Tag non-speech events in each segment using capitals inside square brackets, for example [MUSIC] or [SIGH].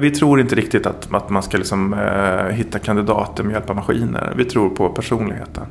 Vi tror inte riktigt att, att man ska liksom, eh, hitta kandidater med hjälp av maskiner. Vi tror på personligheten.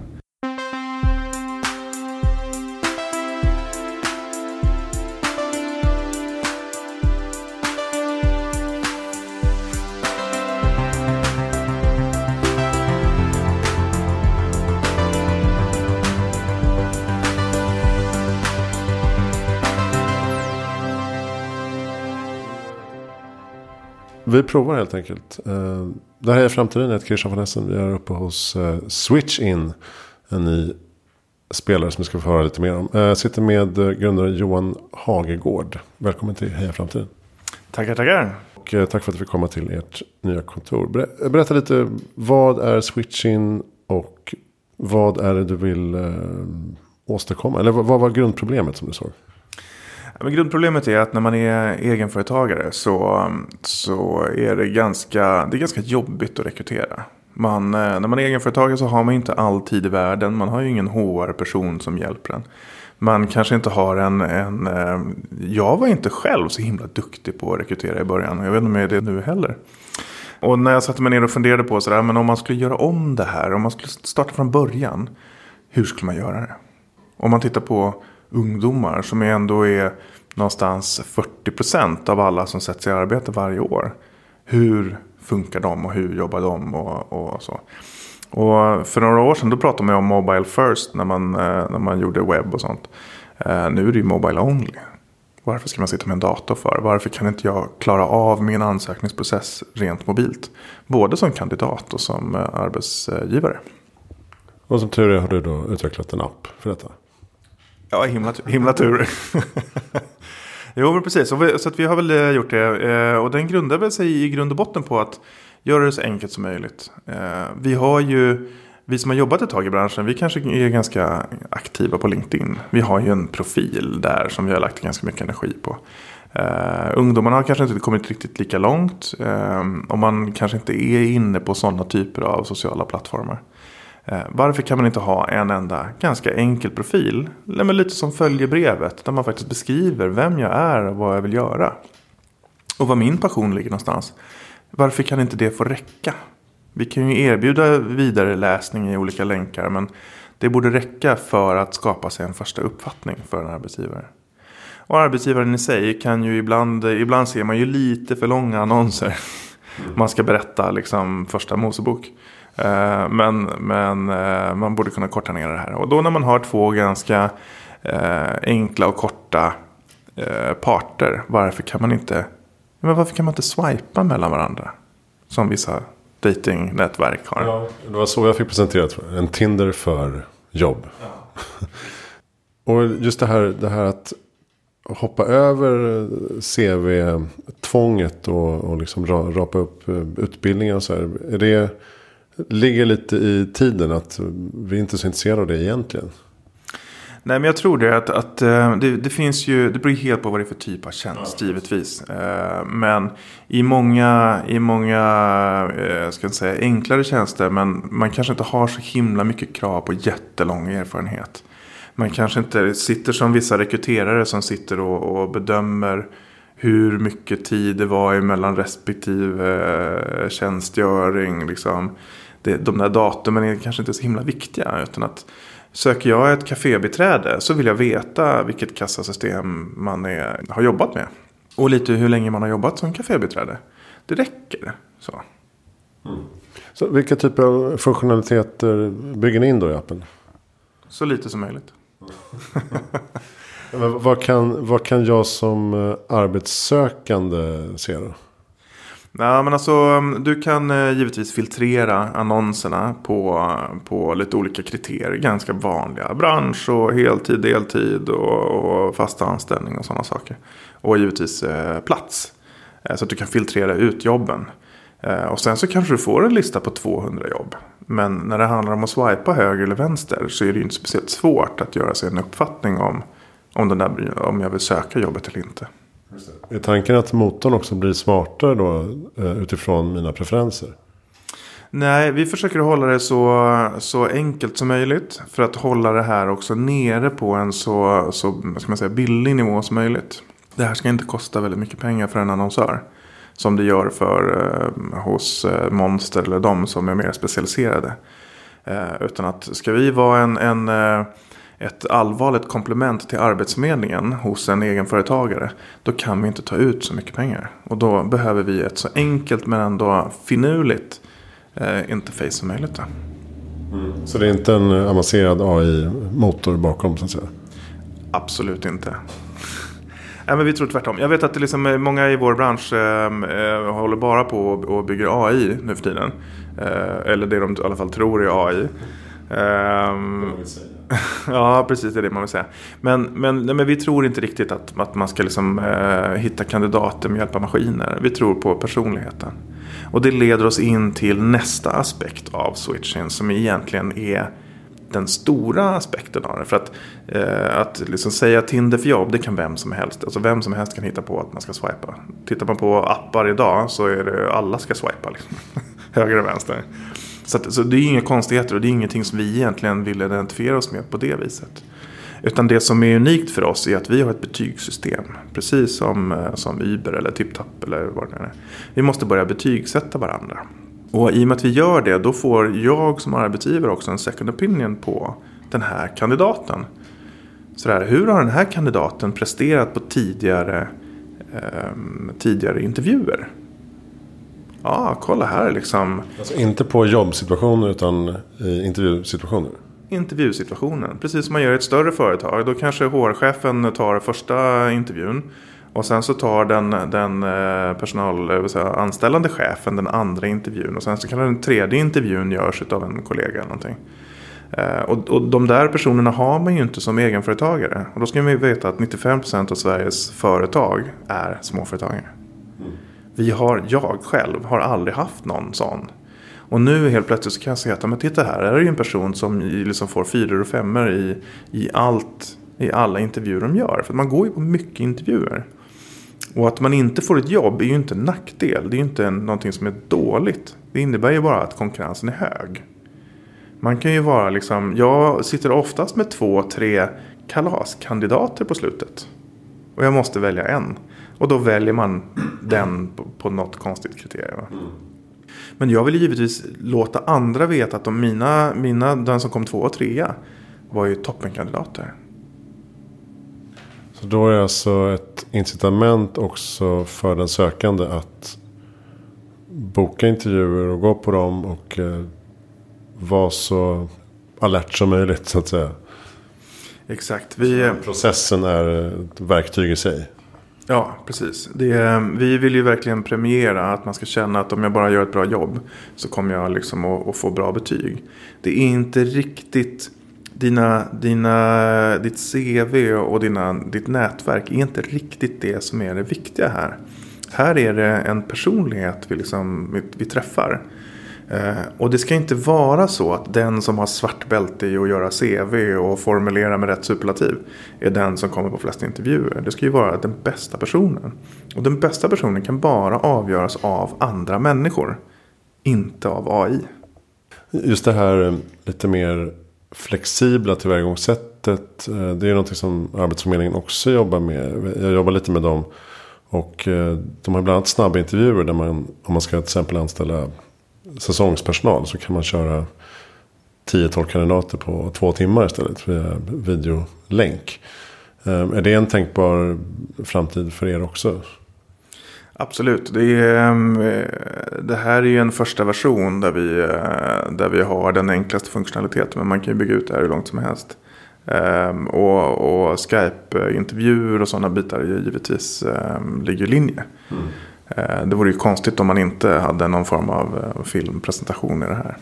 Vi provar helt enkelt. Eh, det här är Framtiden, jag heter Christian von Essen. Vi är uppe hos eh, Switch In. En ny spelare som vi ska få höra lite mer om. Jag eh, sitter med grundare Johan Hagegård. Välkommen till Heja Framtiden. Tackar, tackar. Och tack för att vi fick komma till ert nya kontor. Berätta lite, vad är Switch In och vad är det du vill åstadkomma? Eller vad var grundproblemet som du såg? Men grundproblemet är att när man är egenföretagare så, så är det ganska, det är ganska jobbigt att rekrytera. Man, eh, när man är egenföretagare så har man inte all tid i världen. Man har ju ingen HR-person som hjälper en. Man kanske inte har en, en... Eh, jag var inte själv så himla duktig på att rekrytera i början. Jag vet inte om jag är det nu heller. Och när jag satte mig ner och funderade på sådär, men om man skulle göra om det här. Om man skulle starta från början. Hur skulle man göra det? Om man tittar på ungdomar som ändå är någonstans 40% av alla som sätts i arbete varje år. Hur funkar de och hur jobbar de och, och så. Och för några år sedan då pratade man om Mobile First när man, eh, när man gjorde webb och sånt. Eh, nu är det ju Mobile Only. Varför ska man sitta med en dator för? Varför kan inte jag klara av min ansökningsprocess rent mobilt? Både som kandidat och som eh, arbetsgivare. Och som tur är har du då utvecklat en app för detta. Ja, himla, himla tur. [LAUGHS] jo, men precis. Så, vi, så att vi har väl eh, gjort det. Eh, och den grundar väl sig i grund och botten på att göra det så enkelt som möjligt. Eh, vi har ju, vi som har jobbat ett tag i branschen, vi kanske är ganska aktiva på LinkedIn. Vi har ju en profil där som vi har lagt ganska mycket energi på. Uh, ungdomarna har kanske inte kommit riktigt lika långt. Uh, och man kanske inte är inne på sådana typer av sociala plattformar. Eh, varför kan man inte ha en enda ganska enkel profil? Lite som följebrevet. Där man faktiskt beskriver vem jag är och vad jag vill göra. Och var min passion ligger någonstans. Varför kan inte det få räcka? Vi kan ju erbjuda vidare läsning i olika länkar. Men det borde räcka för att skapa sig en första uppfattning för en arbetsgivare. Och arbetsgivaren i sig kan ju ibland, ibland ser man ju lite för långa annonser. Man ska berätta liksom första Mosebok. Eh, men, men eh, man borde kunna korta ner det här. Och då när man har två ganska eh, enkla och korta parter. Varför kan man inte men varför kan man inte swipa mellan varandra? Som vissa datingnätverk har. Ja, det var så jag fick presenterat En Tinder för jobb. Ja. och just det här, det här att hoppa över CV-tvånget och, och liksom rapa upp utbildningar och så här. Är det ligger lite i tiden att vi inte är så intresserade av det egentligen. Nej men jag tror det att, att eh, det, det, finns ju, det beror helt på vad det är för typ av tjänst ja. givetvis. Eh, men i många, i många eh, ska jag säga, enklare tjänster men man kanske inte har så himla mycket krav på jättelång erfarenhet. Man kanske inte sitter som vissa rekryterare som sitter och, och bedömer hur mycket tid det var emellan respektive tjänstgöring. Liksom det, de där datumen är kanske inte så himla viktiga. Utan att söker jag ett kafébiträde så vill jag veta vilket kassasystem man är, har jobbat med. Och lite hur länge man har jobbat som kafébiträde. Det räcker. Så. Mm. Så vilka typer av funktionaliteter bygger ni in då i appen? Så lite som möjligt. [LAUGHS] vad, kan, vad kan jag som eh, arbetssökande se då? Ja, men alltså, mm, du kan eh, givetvis filtrera annonserna på, på lite olika kriterier. Ganska vanliga. Bransch och heltid, deltid och, och fasta anställning och sådana saker. Och givetvis eh, plats. Eh, så att du kan filtrera ut jobben. Eh, och sen så kanske du får en lista på 200 jobb. Men när det handlar om att swipa höger eller vänster så är det ju inte speciellt svårt att göra sig en uppfattning om, om, den där, om jag vill söka jobbet eller inte. Är tanken att motorn också blir smartare då eh, utifrån mina preferenser? Nej, vi försöker hålla det så, så enkelt som möjligt. För att hålla det här också nere på en så, så ska man säga, billig nivå som möjligt. Det här ska inte kosta väldigt mycket pengar för en annonsör. Som det gör för eh, hos eh, Monster eller de som är mer specialiserade. Eh, utan att ska vi vara en, en eh, ett allvarligt komplement till Arbetsförmedlingen hos en egenföretagare. Då kan vi inte ta ut så mycket pengar. Och då behöver vi ett så enkelt men ändå finurligt eh, interface som möjligt. Då. Så det är inte en avancerad AI-motor bakom så att säga? Absolut inte. Nej, men vi tror tvärtom. Jag vet att det liksom, eh, många i vår bransch eh, eh, håller bara på och, bygger AI nu för tiden. Eh, eller det de i alla fall tror är AI. Ehm, [LAUGHS] ja, precis det är det man vill säga. Men, men, nej, men vi tror inte riktigt att, att man ska liksom, eh, hitta kandidater med hjälp av maskiner. Vi tror på personligheten. Och det leder oss in till nästa aspekt av switching som egentligen är den stora aspekten av det. För att, eh, att liksom säga Tinder för jobb, det kan vem som helst. Alltså vem som helst kan hitta på att man ska swipa. Tittar man på appar idag så är det alla ska swipa. Liksom. [LAUGHS] Höger och vänster. Så, att, så det är inga konstigheter och det är ingenting som vi egentligen vill identifiera oss med på det viset. Utan det som är unikt för oss är att vi har ett betygssystem. Precis som, eh, som Uber eller TipTap eller vad det är. Vi måste börja betygsätta varandra. Och i och med att vi gör det då får jag som arbetsgivare också en second opinion på den här kandidaten. Så där, hur har den här kandidaten presterat på tidigare, eh, tidigare intervjuer? Ja, kolla här liksom. Alltså inte på jobbsituationer utan i intervjusituationer? Intervjusituationen. Precis som man gör i ett större företag. Då kanske HR-chefen tar första intervjun. Och sen så tar den, den eh, personal, säga, anställande chefen den andra intervjun. Och sen så kan den tredje intervjun görs av en kollega eller någonting. Eh, och, och de där personerna har man ju inte som egenföretagare. Och då ska man ju veta att 95% av Sveriges företag är småföretagare. Vi har, jag själv har aldrig haft någon sån. Och nu helt plötsligt så kan jag säga att men titta här, här är ju en person som liksom får fyror och femmor i, i allt, i alla intervjuer de gör. För man går ju på mycket intervjuer. Och att man inte får ett jobb är ju inte en nackdel. Det är ju inte någonting som är dåligt. Det innebär ju bara att konkurrensen är hög. Man kan ju vara liksom, jag sitter oftast med två, tre kalaskandidater på slutet. Och jag måste välja en. Och då väljer man den på, på något konstigt kriterium. Men jag vill givetvis låta andra veta att de mina, mina, den som kom två och trea var ju toppenkandidater. Så då är det alltså ett incitament också för den sökande att boka intervjuer och gå på dem och eh, vara så alert som möjligt så att säga. Exakt. Vi, Processen är ett verktyg i sig. Ja, precis. Det, vi vill ju verkligen premiera att man ska känna att om jag bara gör ett bra jobb så kommer jag liksom att, att få bra betyg. Det är inte riktigt dina, dina, ditt CV och dina, ditt nätverk är inte riktigt det som är det viktiga här. Här är det en personlighet vi, liksom, vi, vi träffar. Eh, och det ska inte vara så att den som har svart bälte i att göra CV och formulera med rätt superlativ är den som kommer på flest intervjuer. Det ska ju vara den bästa personen. Och den bästa personen kan bara avgöras av andra människor. Inte av AI. Just det här eh, lite mer flexibla tillvägagångssättet. Eh, det är någonting som Arbetsförmedlingen också jobbar med. Jag jobbar lite med dem. Och eh, de har bland annat snabba intervjuer där man, om man ska till exempel anställa säsongspersonal så kan man köra 10-12 kandidater på två timmar istället via videolänk. Eh, är det en tänkbar framtid för er också? Absolut. Det, är, det här är ju en första version där vi, där vi har den enklaste funktionaliteten. Men man kan ju bygga ut det här hur långt som helst. Och, och Skype-intervjuer och sådana bitar givetvis ligger i linje. Mm. Det vore ju konstigt om man inte hade någon form av filmpresentation i det här.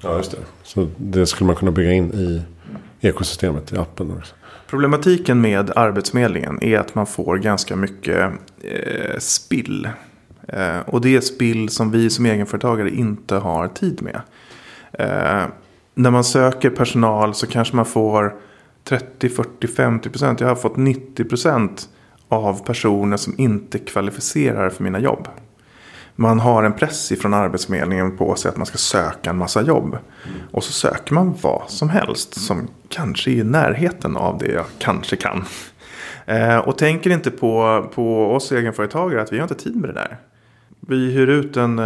Ja, just det. Så det skulle man kunna bygga in i ekosystemet, i appen också. Problematiken med Arbetsförmedlingen är att man får ganska mycket eh, spill. Eh, och det är spill som vi som egenföretagare inte har tid med. Eh, när man söker personal så kanske man får 30, 40, 50 procent. Jag har fått 90 procent av personer som inte kvalificerar för mina jobb. Man har en press ifrån Arbetsförmedlingen på sig att man ska söka en massa jobb. Och så söker man vad som helst som kanske är i närheten av det jag kanske kan. Eh, och tänker inte på, på oss egenföretagare att vi har inte tid med det där. Vi hyr ut en,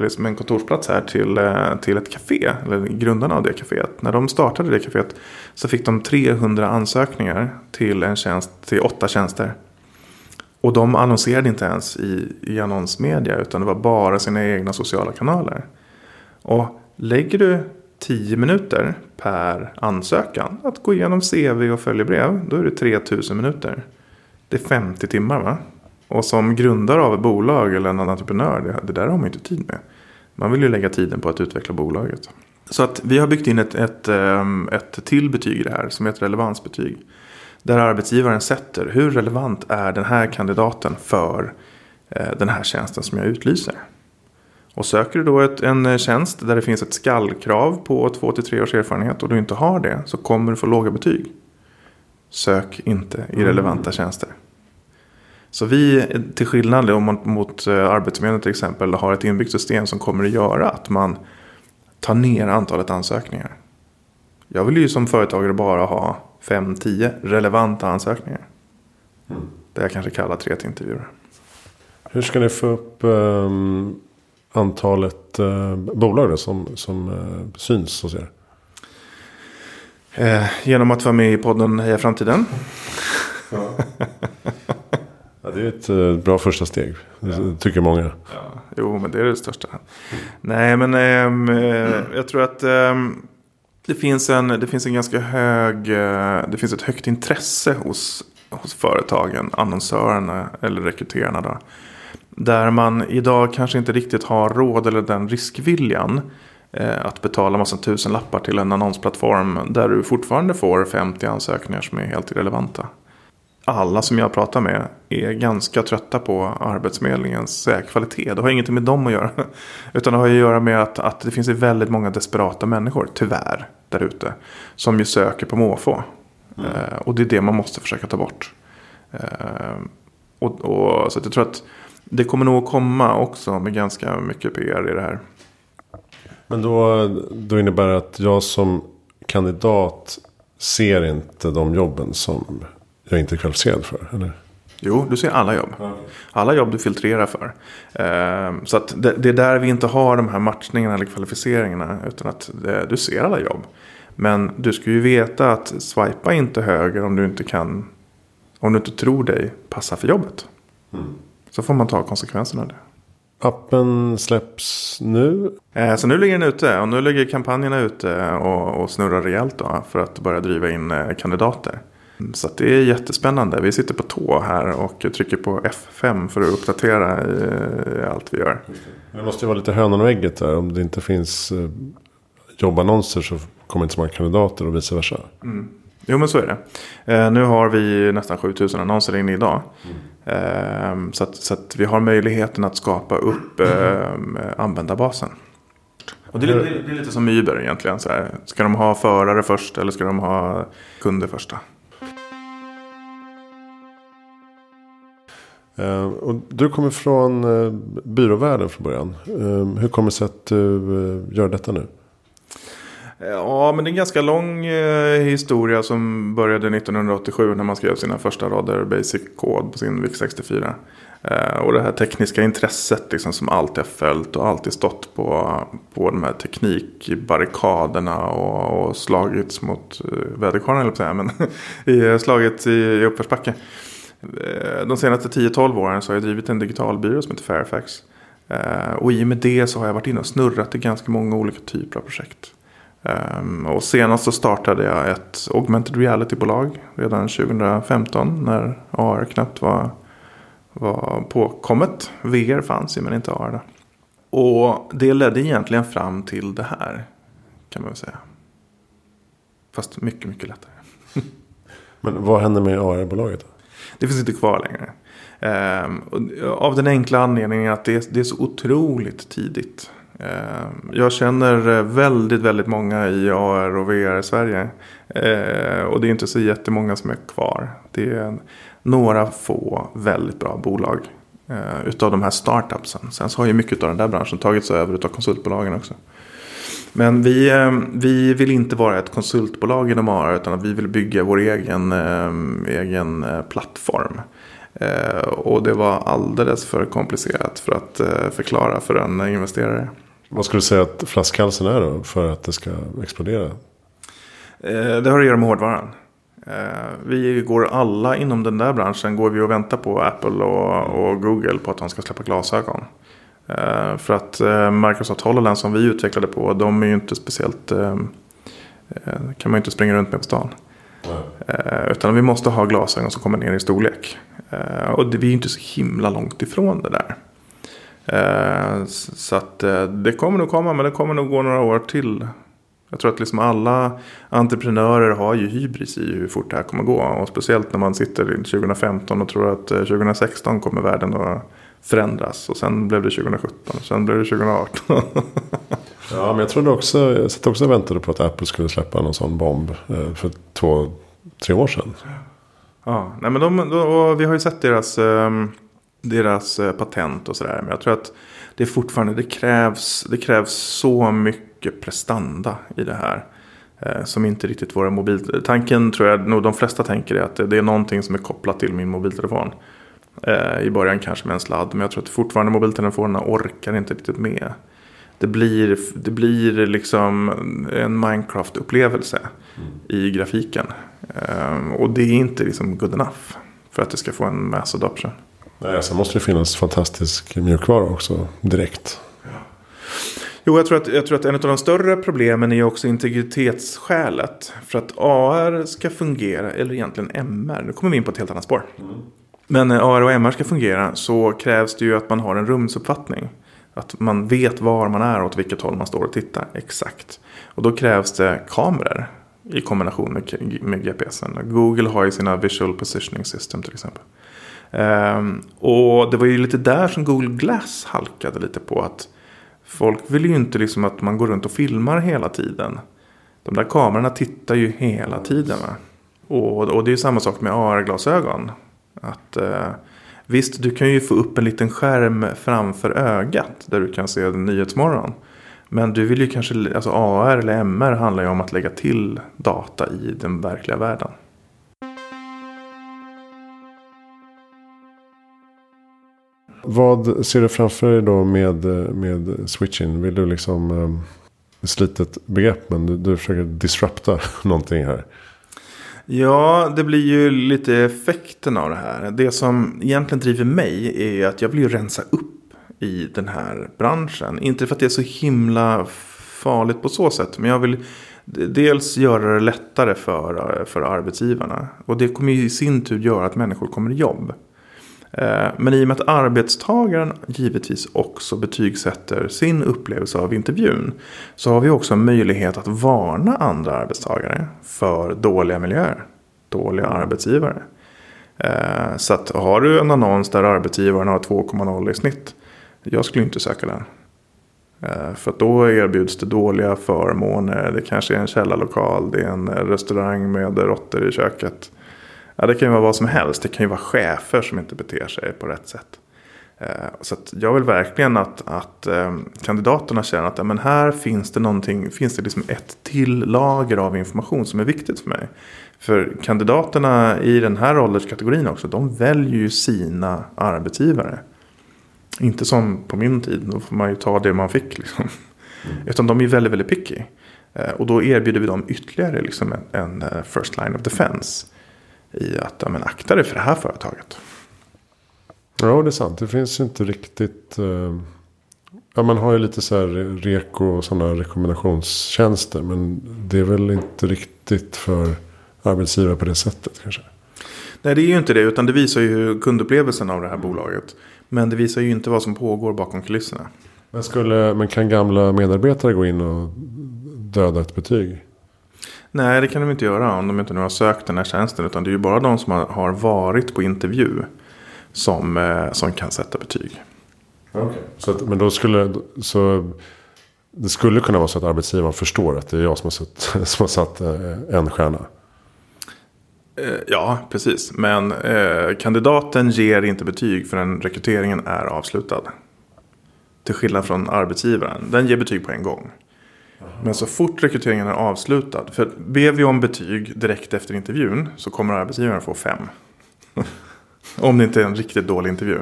liksom en kontorsplats här till, eh, till ett café. Eller grundarna av det caféet. När de startade det caféet så fick de 300 ansökningar till en tjänst, till åtta tjänster. Och de annonserade inte ens i, i annonsmedia utan det var bara sina egna sociala kanaler. Och lägger du 10 minuter per ansökan att gå igenom CV och följebrev då är det 3000 minuter. Det är 50 timmar va? Och som grundare av ett bolag eller en entreprenör, det, det där har man inte tid med. Man vill ju lägga tiden på att utveckla bolaget. Så att vi har byggt in ett, ett, ehm, ett till betyg i det här som heter relevansbetyg. Där arbetsgivaren sätter hur relevant är den här kandidaten för eh, den här tjänsten som jag utlyser. Och söker du då ett, en tjänst där det finns ett skallkrav på 2-3 års erfarenhet och du inte har det så kommer du få låga betyg. Sök inte i relevanta tjänster. Så vi, till skillnad mot, mot eh, Arbetsförmedlingen till exempel, har ett inbyggt system som kommer att göra att man tar ner antalet ansökningar. Jag vill ju som företagare bara ha 5-10 relevanta ansökningar. Mm. Det jag kanske kallar tre till intervjuer. Hur ska ni få upp um, antalet uh, bolag då, som, som uh, syns hos er? Eh, genom att vara med i podden Heja Framtiden. Ja. [LAUGHS] Ja, det är ett uh, bra första steg. Ja. tycker många. Ja. Jo, men det är det största. Nej, men um, jag tror att um, det, finns en, det finns en ganska hög... Eh, det finns ett högt intresse hos, hos företagen, annonsörerna eller rekryterarna. Då, där man idag kanske inte riktigt har råd eller den riskviljan eh, att betala massa tusen lappar till en annonsplattform där du fortfarande får 50 ansökningar som är helt irrelevanta alla som jag pratar med är ganska trötta på Arbetsförmedlingens kvalitet. Det har ingenting med dem att göra. [LAUGHS] Utan det har att göra med att, att det finns väldigt många desperata människor, tyvärr, där ute. Som ju söker på måfå. Mm. Eh, och det är det man måste försöka ta bort. Eh, och, och, så jag tror att det kommer nog att komma också med ganska mycket PR i det här. Men då, då innebär det att jag som kandidat ser inte de jobben som jag inte är kvalificerad för? Eller? Jo, du ser alla jobb. Alla jobb du filtrerar för. Ehm, så att det, är där vi inte har de här matchningarna eller kvalificeringarna. Utan att du ser alla jobb. Men du ska ju veta att swipa inte höger om du inte kan. Om du inte tror dig passa för jobbet. Mm. Så får man ta konsekvenserna av det. Appen släpps nu? Ehm, så nu ligger den ute och nu ligger kampanjerna ute och, och snurrar rejält då för att börja driva in eh, kandidater. Så det är jättespännande. Vi sitter på tå här och trycker på F5 för att uppdatera i allt vi gör. Det måste ju vara lite hönan och ägget där. Om det inte finns eh, jobbannonser så kommer inte så många kandidater och vice versa. Mm. Jo men så är det. Eh, nu har vi nästan 7000 annonser inne idag. Mm. Eh, så, att, så att vi har möjligheten att skapa upp eh, användarbasen. Och det, är, det, är, lite som Uber egentligen. Så här. Ska de ha förare först eller ska de ha kunder första? Uh, och du kommer från uh, byråvärlden från början. Uh, hur kommer det sig att du gör detta nu? Ja, men det är en ganska lång historia som började 1987 när man skrev sina första rader basic kod på sin VIC64. och det här tekniska intresset liksom, som alltid har följt och alltid stått på, på de här teknikbarrikaderna och, och slagits mot uh, säga. men [LAUGHS] slagits i, i uppförsbacke. Eh, de senaste 10-12 åren så har jag drivit en digital byrå som heter Fairfax. Eh, och i och med det så har jag varit inne och snurrat i ganska många olika typer av projekt. Eh, och senast så startade jag ett augmented reality-bolag redan 2015 när AR knappt var, var påkommet. VR fanns ju men inte AR. Då. Och det ledde egentligen fram till det här kan man väl säga. Fast mycket, mycket lättare. [LAUGHS] men vad hände med AR-bolaget? då? Det finns inte kvar längre. Ehm, av den enkla anledningen att det är, det är så otroligt tidigt. Ehm, jag känner eh, väldigt, väldigt många i AR och VR i Sverige. Ehm, och det är inte så jättemånga som är kvar. Det är några få väldigt bra bolag. Eh, utav de här startupsen. Sen så har ju mycket av den där branschen tagits över av konsultbolagen också. Men vi, eh, vi vill inte vara ett konsultbolag inom AR utan vi vill bygga vår egen, eh, egen eh, plattform. Och det var alldeles för komplicerat för att förklara för en investerare. Vad skulle du säga att flaskhalsen är då för att det ska explodera? Det har att göra med hårdvaran. Vi går alla inom den där branschen går vi och väntar på Apple och, och Google på att de ska släppa glasögon. Eh, för att eh, Microsoft HoloLens som vi utvecklade på, de är ju inte speciellt, eh, kan man ju inte springa runt med på stan. Eh, utan vi måste ha glasögon som kommer ner i storlek. Och vi är ju inte så himla långt ifrån det där. Så att det kommer nog komma, men det kommer nog gå några år till. Jag tror att liksom alla entreprenörer har ju hybris i hur fort det här kommer gå. Och speciellt när man sitter i 2015 och tror att eh, 2016 kommer världen att förändras. Och sen blev det 2017 och sen blev det 2018. [LAUGHS] Ja, men jag trodde också, jag satt också och väntade på att Apple skulle släppa någon sån bomb eh, för två, tre år sedan. Ja, nej men de, vi har ju sett deras, ehm, deras eh, patent och sådär. Men jag tror att det är fortfarande, det krävs, det krävs så mycket prestanda i det här. eh, Som inte riktigt våra mobil... Tanken tror jag nog de flesta tänker är att det det är någonting som är kopplat till min mobiltelefon. Eh, I början kanske med en sladd. Men jag tror att fortfarande mobiltelefonerna orkar inte riktigt med. Det blir, det blir liksom en Minecraft-upplevelse i grafiken. Ehm, och det är inte liksom good enough för att det ska få en mass adoption. Nej, sen måste det finnas fantastisk mjukvara också direkt. Jo, jag tror, att, jag tror att en av de större problemen är också integritetsskälet. För att AR ska fungera, eller egentligen MR, nu kommer vi in på ett helt annat spår. Men eh, när AR och MR ska fungera så krävs det ju att man har en rumsuppfattning. Att man vet var man är och åt vilket håll man står och tittar. Exakt. Och då krävs det kameror i kombination med, med GPSen. Google har ju sina Visual Positioning System till exempel. Um, och det var ju lite där som Google Glass halkade lite på. att Folk vill ju inte liksom att man går runt och filmar hela tiden. De där kamerorna tittar ju hela tiden. Va? Och, och det är ju samma sak med AR-glasögon. Att eh, Visst, du kan ju få upp en liten skärm framför ögat där du kan se Nyhetsmorgon. Men du vill ju kanske, alltså AR eller MR handlar ju om att lägga till data i den verkliga världen. Vad ser du framför dig då med, med switching? Vill du liksom... Um, ett slitet begrepp men du, du försöker disrupta [LAUGHS] någonting här. Ja, det blir ju lite effekten av det här. Det som egentligen driver mig är ju att jag vill ju rensa upp i den här branschen. Inte för att det är så himla farligt på så sätt. Men jag vill dels göra det lättare för, för arbetsgivarna. Och det kommer ju i sin tur göra att människor kommer i jobb. Eh, men i och med att arbetstagaren givetvis också betygsätter sin upplevelse av intervjun. Så har vi också en möjlighet att varna andra arbetstagare för dåliga miljöer. Dåliga arbetsgivare. Eh, så att har du en annons där arbetsgivaren har 2,0 i snitt. Jag skulle inte söka den. Eh, för då erbjuds det dåliga förmåner. Det kanske är en källarlokal. Det är en restaurang med råttor i köket. Ja, det kan ju vara vad som helst. Det kan ju vara chefer som inte beter sig på rätt sätt. Eh, Så jag vill verkligen att, att eh, kandidaterna känner att ja, men här finns det någonting, finns det liksom ett till lager av information som är viktigt för mig. För kandidaterna i den här ålderskategorin också, de väljer ju sina arbetsgivare. Inte som på min tid, då får man ju ta det man fick. Liksom. Utan de är väldigt, väldigt picky. Eh, Och då erbjuder vi dem ytterligare liksom en, en first line of defense. I att, ja, men akta dig för det här företaget. Ja, det är sant. Det finns inte riktigt... eh, ja, man har ju lite så här reko och sådana rekommendationstjänster. Men det är väl inte riktigt för arbetsgivare på det sättet kanske. Nej, det är ju inte det. Utan det visar ju kundupplevelsen av det här bolaget. Men det visar ju inte vad som pågår bakom kulisserna. Men, skulle, men kan gamla medarbetare gå in och döda ett betyg? Nej, det kan de inte göra om de inte nu har sökt den här tjänsten. Utan det är ju bara de som har, varit på intervju som, eh, som kan sätta betyg. Okay. Så att, men då skulle... Så, det skulle kunna vara så att arbetsgivaren förstår att det är jag som har satt, [LAUGHS] som har satt eh, en stjärna. Eh, Ja, precis. Men eh, kandidaten ger inte betyg förrän rekryteringen är avslutad. Till skillnad från arbetsgivaren. Den ger betyg på en gång. Men så fort rekryteringen är avslutad. För ber vi om betyg direkt efter intervjun så kommer arbetsgivaren få fem. [LAUGHS] Om det inte är en riktigt dålig intervju.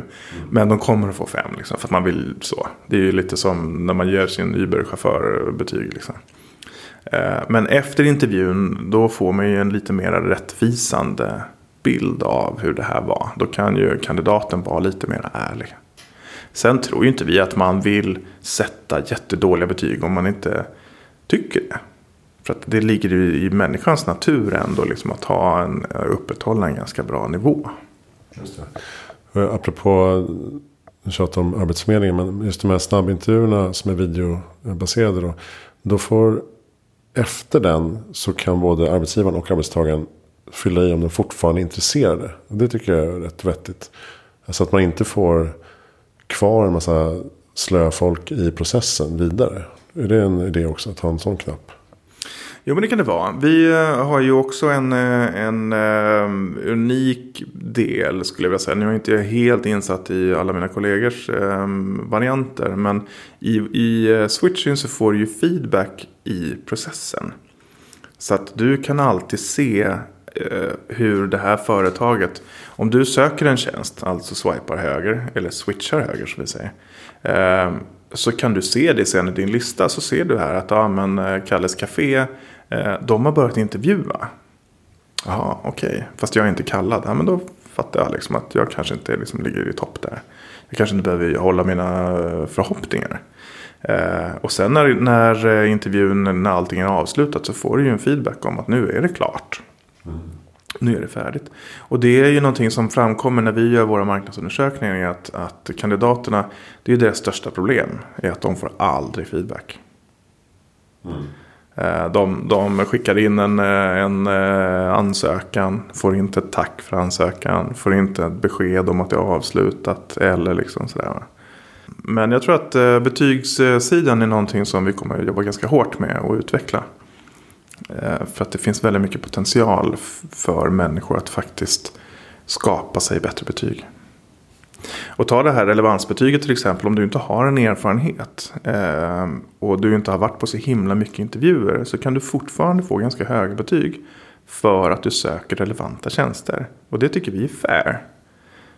Men de kommer att få fem liksom, för att man vill så. Det är ju lite som när man ger sin Uber-chaufför betyg. Liksom. Eh, men efter intervjun då får man ju en lite mer rättvisande bild av hur det här var. Då kan ju kandidaten vara lite mer ärlig. Sen tror ju inte vi att man vill sätta jättedåliga betyg om man inte tycker det. För att det ligger ju i människans natur ändå liksom att ha en, upprätthålla en ganska bra nivå. Just det. Eh, apropå tjata om Arbetsförmedlingen. Men just de här snabbintervjuerna som är videobaserade. Då, då får efter den så kan både arbetsgivaren och arbetstagaren fylla i om de fortfarande är intresserade. Och det tycker jag är rätt vettigt. Alltså att man inte får kvar en massa slöa folk i processen vidare. Är det en idé också att ha en sån knapp? Jo men det kan det vara. Vi eh, har ju också en, eh, en um, unik del skulle jag vilja säga. Nu är jag inte helt insatt i alla mina kollegors um, varianter. Men i, i switchen så får du ju feedback i processen. Så att du kan alltid se uh, hur det här företaget. Om du söker en tjänst, alltså swipar höger eller switchar höger som vi säger. Uh, så kan du se det sen i din lista. Så ser du här att ja, men eh, Kalles Café eh, de har börjat intervjua. Ja, okej. Okay. Fast jag är inte kallad. Ja, men då fattar jag liksom att jag kanske inte liksom ligger i topp där. Jag kanske inte behöver hålla mina eh, förhoppningar. Och sen när, när intervjun, när allting är avslutat så får du ju en feedback om att nu är det klart. Mm. Nu är det färdigt. Och det är ju någonting som framkommer när vi gör våra marknadsundersökningar. Att, att kandidaterna, det är deras största problem. Är att de får aldrig feedback. Mm. Eh, de, de skickar in en, eh, en eh, ansökan, får inte ett tack för ansökan, får inte ett besked om att det är avslutat eller liksom sådär. Men jag tror att betygssidan är någonting som vi kommer att jobba ganska hårt med och utveckla. Eh, för att det finns väldigt mycket potential för människor att faktiskt skapa sig bättre betyg. Och ta det här relevansbetyget till exempel. Om du inte har en erfarenhet. Eh, och du inte har varit på så himla mycket intervjuer. Så kan du fortfarande få ganska höga betyg. För att du söker relevanta tjänster. Och det tycker vi är fair.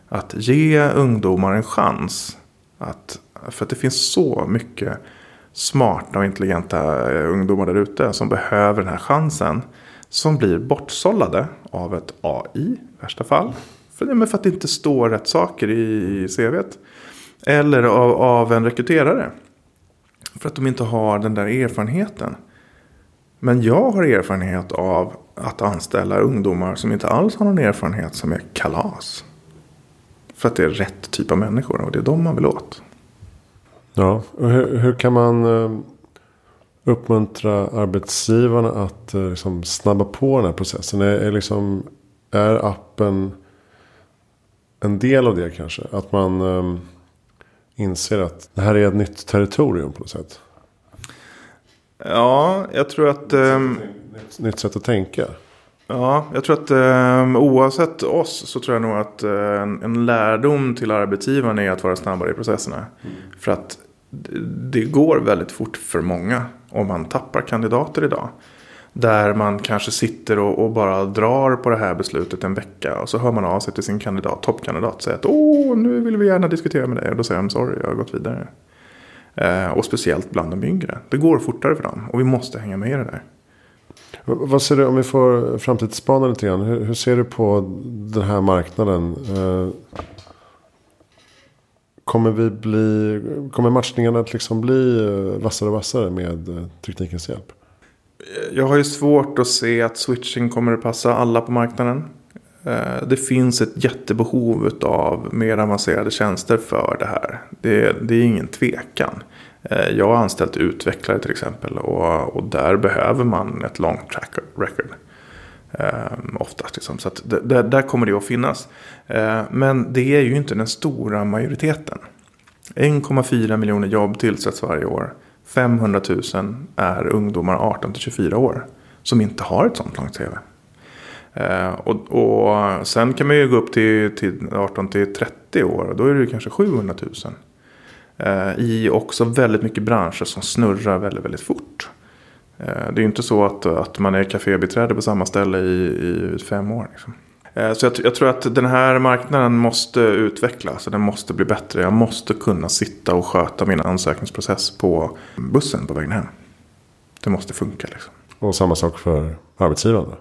Att ge ungdomar en chans. Att, för att det finns så mycket smarta och intelligenta eh, ungdomar där ute. Som behöver den här chansen. Som blir bortsållade av ett AI i värsta fall. För, för att det inte står rätt saker i CVt. Eller av, av en rekryterare. För att de inte har den där erfarenheten. Men jag har erfarenhet av att anställa ungdomar som inte alls har någon erfarenhet som är kalas. För att det är rätt typ av människor och det är de man vill åt. Ja, hur, hur kan man eh, uppmuntra arbetsgivarna att eh, liksom snabba på den här processen? Är, är, liksom, är appen en del av det kanske. Att man um, inser att det här är ett nytt territorium på något sätt. Ja, jag tror att... Um, nytt, nytt sätt att tänka. Ja, jag tror att oavsett oss så tror jag nog att en, en, lärdom till arbetsgivaren är att vara snabbare i processerna. Mm. För att det går väldigt fort för många om man tappar kandidater idag. Där man kanske sitter och, och, bara drar på det här beslutet en vecka. Och så hör man av sig till sin kandidat, toppkandidat. Och säger att åh, nu vill vi gärna diskutera med dig. Och då säger de sorry, jag har gått vidare. Eh, och speciellt bland de yngre. Det går fortare för dem. Och vi måste hänga med i det där. Vad ser du, om vi får framtidsspana lite grann. Hur, hur, ser du på den här marknaden? Eh, kommer, vi bli, kommer matchningarna att liksom bli eh, vassare och vassare med eh, teknikens hjälp? jag har ju svårt att se att switching kommer att passa alla på marknaden. Eh, det finns ett jättebehov av mer avancerade tjänster för det här. Det, det är ingen tvekan. Jag har anställt utvecklare till exempel och, och där behöver man ett långt track record. Eh, oftast liksom. Så att där kommer det att finnas. Eh, men det är ju inte den stora majoriteten. 1,4 miljoner jobb tillsätts varje år. 500 000 är ungdomar 18 till 24 år. Som inte har ett sånt långt CV. Eh, och, och, sen kan man ju gå upp till, till 18 till 30 år. Då är det kanske 700 000. Eh, I också väldigt mycket branscher som snurrar väldigt, väldigt fort. Eh, det är ju inte så att, att man är kafébiträde på samma ställe i, i fem år. Liksom. Eh, så jag, jag, tror att den här marknaden måste utvecklas. Den måste bli bättre. Jag måste kunna sitta och sköta min ansökningsprocess på bussen på vägen hem. Det måste funka liksom. Och samma sak för arbetsgivaren?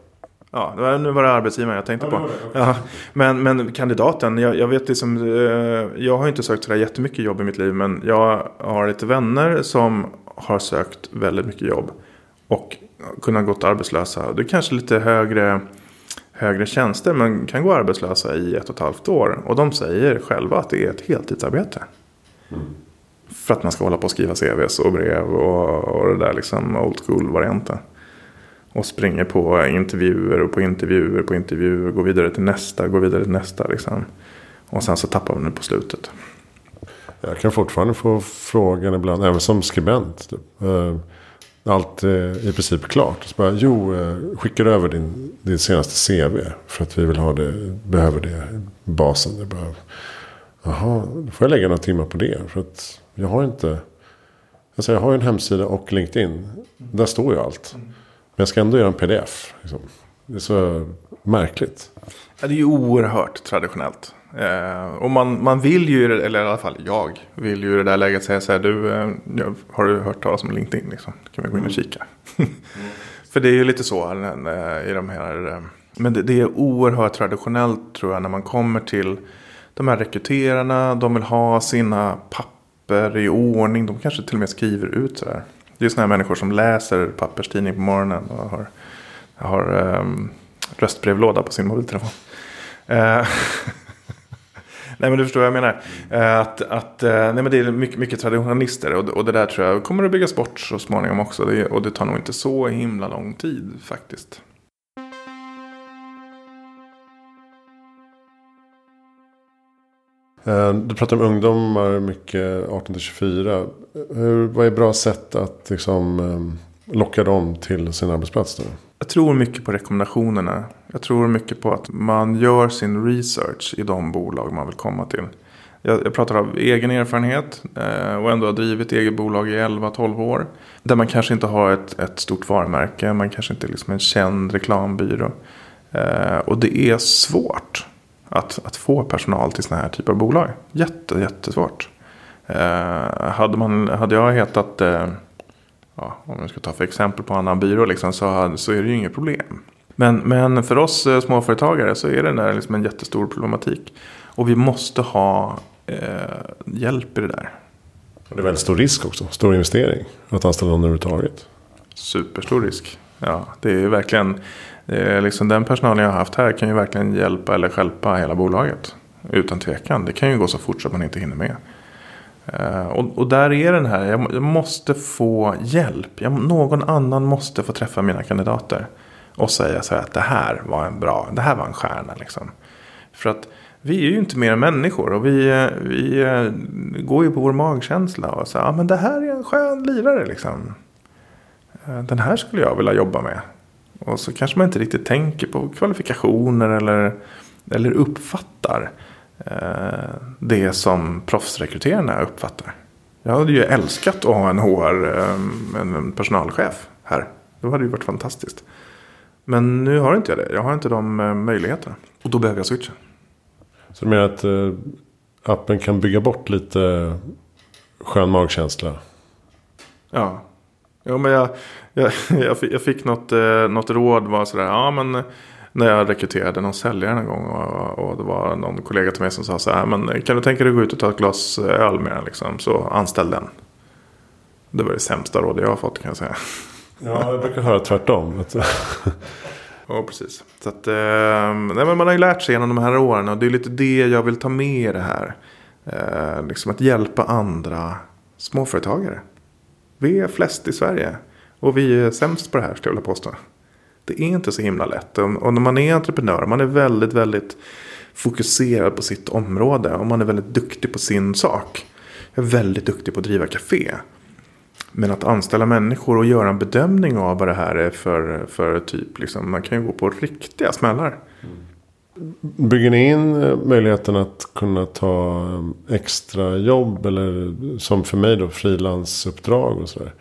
Ja, nu var det arbetsgivaren jag tänkte på. Ja, men, men kandidaten, jag, jag vet liksom, eh, jag har inte sökt sådär jättemycket jobb i mitt liv. Men jag har lite vänner som har sökt väldigt mycket jobb. Och kunnat gått arbetslösa. Det är kanske lite högre, högre tjänster men kan gå arbetslösa i ett och ett halvt år. Och de säger själva att det är ett heltidsarbete. Mm. För att man ska hålla på och skriva CVs och brev och, och det där liksom old school-varianten. Och springer på intervjuer och på intervjuer på intervjuer. Går vidare till nästa, går vidare till nästa liksom. Och sen så tappar man det på slutet. Jag kan fortfarande få frågan ibland, även som skribent. Typ. Eh, allt är i princip klart. Så bara, jo, eh, skickar över din, din senaste CV. För att vi vill ha det, behöver det basen. Det behöver. Jaha, då får jag lägga några timmar på det. För att jag har inte... Alltså jag har ju en hemsida och LinkedIn. Där står ju allt. Men jag ska ändå göra en pdf. Liksom. Det är så märkligt. Ja, det är ju oerhört traditionellt. Eh, och man, man vill ju, eller i alla fall jag, vill ju i det där läget säga så här. Du, eh, har du hört talas om LinkedIn? Liksom? kan vi gå in och kika. Mm. [LAUGHS] För det är ju lite så eh, i de här. Eh, men det, det, är oerhört traditionellt tror jag när man kommer till de här rekryterarna. De vill ha sina papper i ordning. De kanske till och med skriver ut sådär. Det är sådana här människor som läser papperstidning på morgonen och har, har um, röstbrevlåda på sin mobiltelefon. Eh, [LAUGHS] Nej men du förstår vad jag menar. Eh, att, att, eh, nej, men det är mycket, mycket traditionalister och, och det där tror jag kommer att byggas bort så småningom också. Det, och det tar nog inte så himla lång tid faktiskt. Eh, du pratar om ungdomar mycket 18-24. Vad är bra sätt att liksom, locka dem till sin arbetsplats? Då? Jag tror mycket på rekommendationerna. Jag tror mycket på att man gör sin research i de bolag man vill komma till. Jag, jag pratar av egen erfarenhet eh, och ändå har drivit eget bolag i 11-12 år. Där man kanske inte har ett, ett stort varumärke. Man kanske inte är liksom en känd reklambyrå. Eh, och det är svårt att, att få personal till sådana här typer av bolag. Jätte, jättesvårt. Eh, hade, man, hade jag hetat eh, ja, om jag ska ta för exempel på en annan byrå liksom, så, så är det ju inget problem. Men, men för oss eh, småföretagare så är det där liksom en jättestor problematik. Och vi måste ha eh, hjälp i det där. Och det är väldigt stor risk också. Stor investering. Att anställa någon överhuvudtaget. Superstor risk. Ja, det är verkligen. Är liksom den personalen jag har haft här kan ju verkligen hjälpa eller hjälpa hela bolaget. Utan tvekan. Det kan ju gå så fort så att man inte hinner med. Uh, och, och, där är den här, jag, jag måste få hjälp. Jag, någon annan måste få träffa mina kandidater. Och säga så här att det här var en bra, det här var en stjärna liksom. För att vi är ju inte mer än människor och vi, vi eh, går ju på vår magkänsla. Och säger, ja men det här är en skön lirare liksom. Eh, den här skulle jag vilja jobba med. Och så kanske man inte riktigt tänker på kvalifikationer eller, eller uppfattar Eh, det som proffsrekryterarna uppfattar. Jag hade ju älskat att ha en HR, eh, en personalchef här. Det hade ju varit fantastiskt. Men nu har inte jag det. Jag har inte de eh, möjligheterna. Och då behöver jag switcha. Så du menar att appen kan bygga bort lite skön magkänsla? Ja. Ja, men jag, jag, [LAUGHS] jag fick något, något råd. Var sådär, ja men när jag rekryterade någon säljare en gång. Och, och det var någon kollega till mig som sa så här. Men kan du tänka dig att gå ut och ta ett glas öl med den liksom. Så anställ den. Det var det sämsta råd jag har fått kan jag säga. [LAUGHS] Ja, jag brukar höra tvärtom. [LAUGHS] ja, precis. Så att, eh, nej, men man har ju lärt sig genom de här åren. Och det är lite det jag vill ta med i det här. Eh, liksom att hjälpa andra småföretagare. Vi är flest i Sverige. Och vi är sämst på det här skulle jag vilja påstå. Det är inte så himla lätt. Och när man är entreprenör, man är väldigt, väldigt fokuserad på sitt område. Och man är väldigt duktig på sin sak. Jag är väldigt duktig på att driva café. Men att anställa människor och göra en bedömning av vad det här är för, för typ. Liksom, man kan ju gå på riktiga smällar. Bygger ni in eh, möjligheten att kunna ta eh, extra jobb? Eller som för mig då frilansuppdrag och sådär?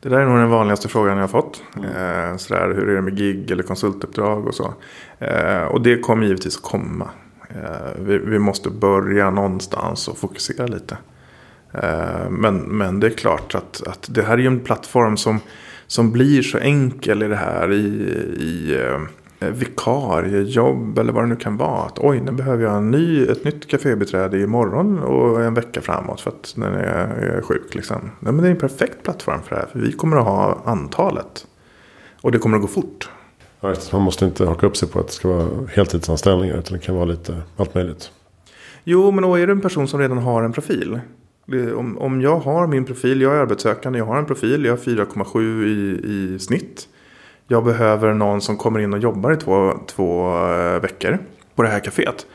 Det där är nog den vanligaste frågan jag har fått. Eh, sådär, hur är det med gig eller konsultuppdrag och så. Eh, och det kommer givetvis komma. Eh, vi, vi, måste börja någonstans och fokusera lite. Eh, men, men det är klart att, att det här är en plattform som, som blir så enkel i det här. i, i eh, vikariejobb eller vad det nu kan vara. Att oj, nu behöver jag en ny, ett nytt kafébiträde imorgon och en vecka framåt för att när jag är sjuk. Liksom. Nej, men det är en perfekt plattform för det här. För vi kommer att ha antalet. Och det kommer att gå fort. Man måste inte haka upp sig på att det ska vara heltidsanställningar. Utan det kan vara lite allt möjligt. Jo, men då är du en person som redan har en profil. Om, om jag har min profil, jag är arbetssökande, jag har en profil, jag har 4,7 i, i snitt jag behöver någon som kommer in och jobbar i två, två eh, veckor på det här kaféet.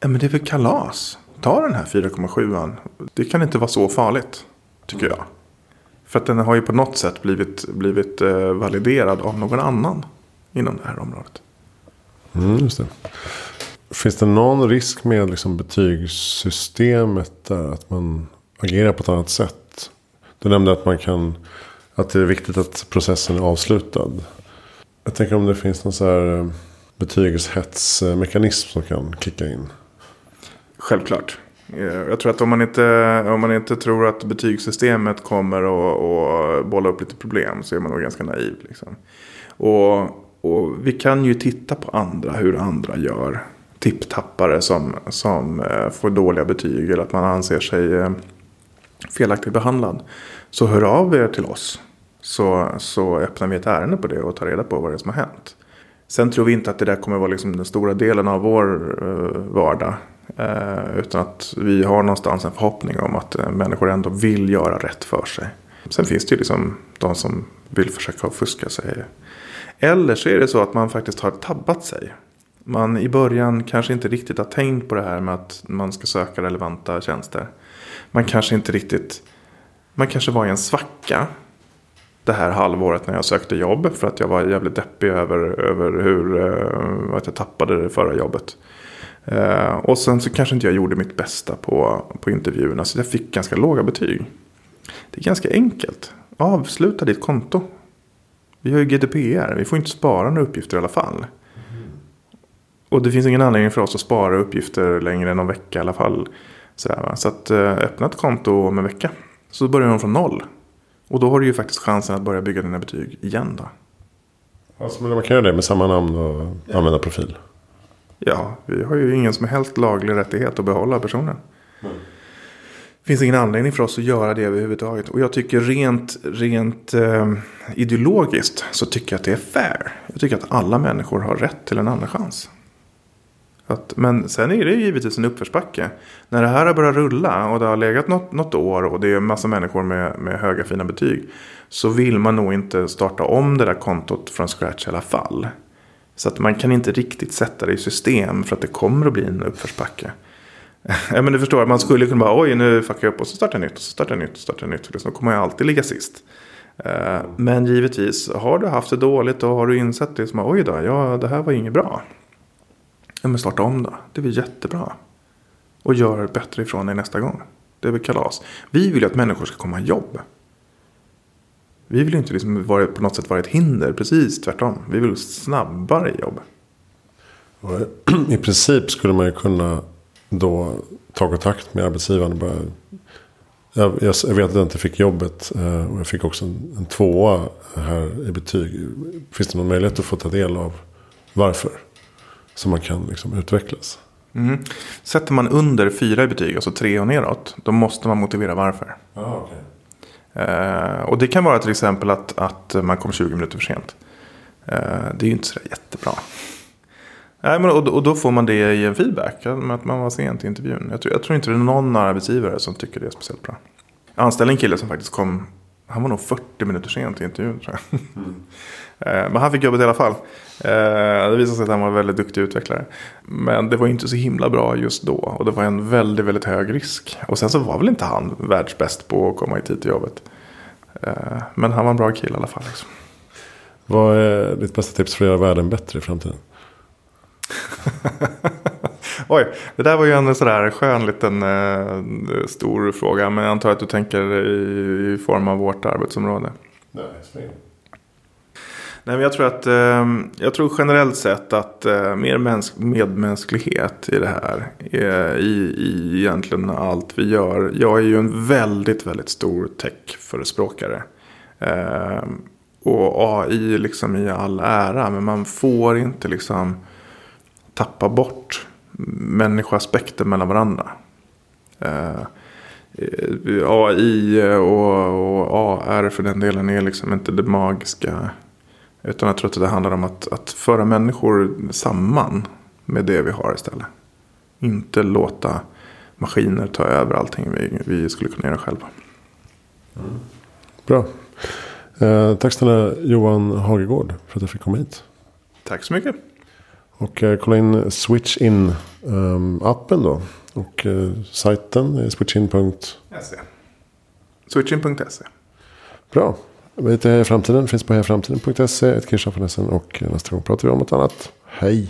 Ja, men det är väl kalas. Ta den här 4,7an. Det kan inte vara så farligt, tycker jag. För att den har ju på något sätt blivit, blivit eh, validerad av någon annan inom det här området. Mm, just det. Finns det någon risk med liksom betygssystemet där? Att man Agera på ett annat sätt? Du nämnde att man kan att det är viktigt att processen är avslutad. Jag tänker om det finns någon så här eh, betygshetsmekanism som kan kicka in. Självklart. Eh, jag tror att om man inte, om man inte tror att betygssystemet kommer att bolla upp lite problem så är man nog ganska naiv. Liksom. Och, och vi kan ju titta på andra, hur andra gör. Tipptappare som, som eh, får dåliga betyg eller att man anser sig felaktigt behandlad. Så hör av er till oss så, så öppnar vi ett ärende på det och tar reda på vad det är som har hänt. Sen tror vi inte att det där kommer vara liksom den stora delen av vår eh, vardag. Eh, utan att vi har någonstans en förhoppning om att eh, människor ändå vill göra rätt för sig. Sen finns det ju liksom de som vill försöka fuska sig. Eller så är det så att man faktiskt har tabbat sig. Man i början kanske inte riktigt har tänkt på det här med att man ska söka relevanta tjänster. Man kanske inte riktigt... Man kanske var i en svacka det här halvåret när jag sökte jobb. För att jag var jävligt deppig över, över hur, uh, att jag tappade det förra jobbet. Uh, och sen så kanske inte jag gjorde mitt bästa på, på intervjuerna. Så jag fick ganska låga betyg. Det är ganska enkelt. Avsluta ditt konto. Vi har ju GDPR. Vi får inte spara några uppgifter i alla fall. Mm. Och det finns ingen anledning för oss att spara uppgifter längre än någon vecka i alla fall. Sådär, så att uh, öppna ett konto om en vecka. Så börjar de från noll. Och då har du ju faktiskt chansen att börja bygga dina betyg igen då. Alltså, men man kan göra det med samma namn och ja. använda profil. Ja, vi har ju ingen som helst laglig rättighet att behålla personen. Mm. Det finns ingen anledning för oss att göra det överhuvudtaget. Och jag tycker rent, rent eh, ideologiskt så tycker jag att det är fair. Jag tycker att alla människor har rätt till en andra chans. Att, men sen är det ju givetvis en uppförsbacke. När det här har börjat rulla och det har legat något, något år och det är en massa människor med, med höga fina betyg. Så vill man nog inte starta om det där kontot från scratch i alla fall. Så att man kan inte riktigt sätta det i system för att det kommer att bli en uppförsbacke. [LAUGHS] ja, men du förstår, man skulle kunna bara oj nu fuckar jag upp och så startar jag nytt och så startar jag nytt och startar jag nytt. Liksom, då kommer jag alltid ligga sist. Eh, men givetvis, har du haft det dåligt och har du insett det som oj då, ja det här var inget bra. Ja, men starta om då. Det är väl jättebra. Och gör bättre ifrån dig nästa gång. Det är väl kalas. Vi vill ju att människor ska komma i jobb. Vi vill ju inte liksom vara, på något sätt vara ett hinder. Precis tvärtom. Vi vill snabbare i jobb. [CLEARS THROAT] I princip skulle man ju kunna då ta kontakt med arbetsgivaren. Och bara, jag, jag, vet att jag inte fick jobbet. Eh, och jag fick också en, en tvåa här i betyg. Finns det någon möjlighet att få ta del av varför? Så man kan liksom utvecklas. Mm. Sätter man under fyra i betyg, alltså tre och neråt, då måste man motivera varför. Ah, okay. eh, och det kan vara till exempel att, att man kom 20 minuter för sent. Eh, det är ju inte så jättebra. Nej, men, och, och då får man det i en feedback, att man var sent i intervjun. Jag tror, jag tror inte det är någon arbetsgivare som tycker det är speciellt bra. Jag anställde en kille som faktiskt kom, han var nog 40 minuter sent i intervjun tror jag. Mm. Eh, men han fick jobbet i alla fall. Eh, det visade sig att han var en väldigt duktig utvecklare. Men det var inte så himla bra just då. Och det var en väldigt, väldigt hög risk. Och sen så var väl inte han världsbäst på att komma i tid till jobbet. Eh, men han var en bra kille i alla fall. Liksom. Vad är ditt bästa tips för att göra världen bättre i framtiden? [LAUGHS] Oj, det där var ju en sådär skön liten eh, stor fråga. Men jag antar att du tänker i, i form av vårt arbetsområde. Nej. Nej, men jag tror att eh, jag tror generellt sett att eh, mer medmänsklighet i det här. Eh, i, I egentligen allt vi gör. Jag är ju en väldigt, väldigt stor tech-förespråkare. Eh, och AI liksom i all ära. Men man får inte liksom tappa bort människoaspekter mellan varandra. Eh, eh AI och, och AR för den delen är liksom inte det magiska. Utan jag tror att det handlar om att, att föra människor samman med det vi har istället. Inte låta maskiner ta över allting vi, vi skulle kunna göra själva. Bra. Eh, tack snälla Johan Hagegård för att jag fick komma hit. Tack så mycket. Och eh, kolla in Switch In ehm, appen då. Och eh, sajten är switchin.se. SE. Switchin.se. Bra. Vi heter Heja Framtiden. Finns på hejaframtiden.se. Ett Kirsta och nästa gång pratar vi om något annat. Hej.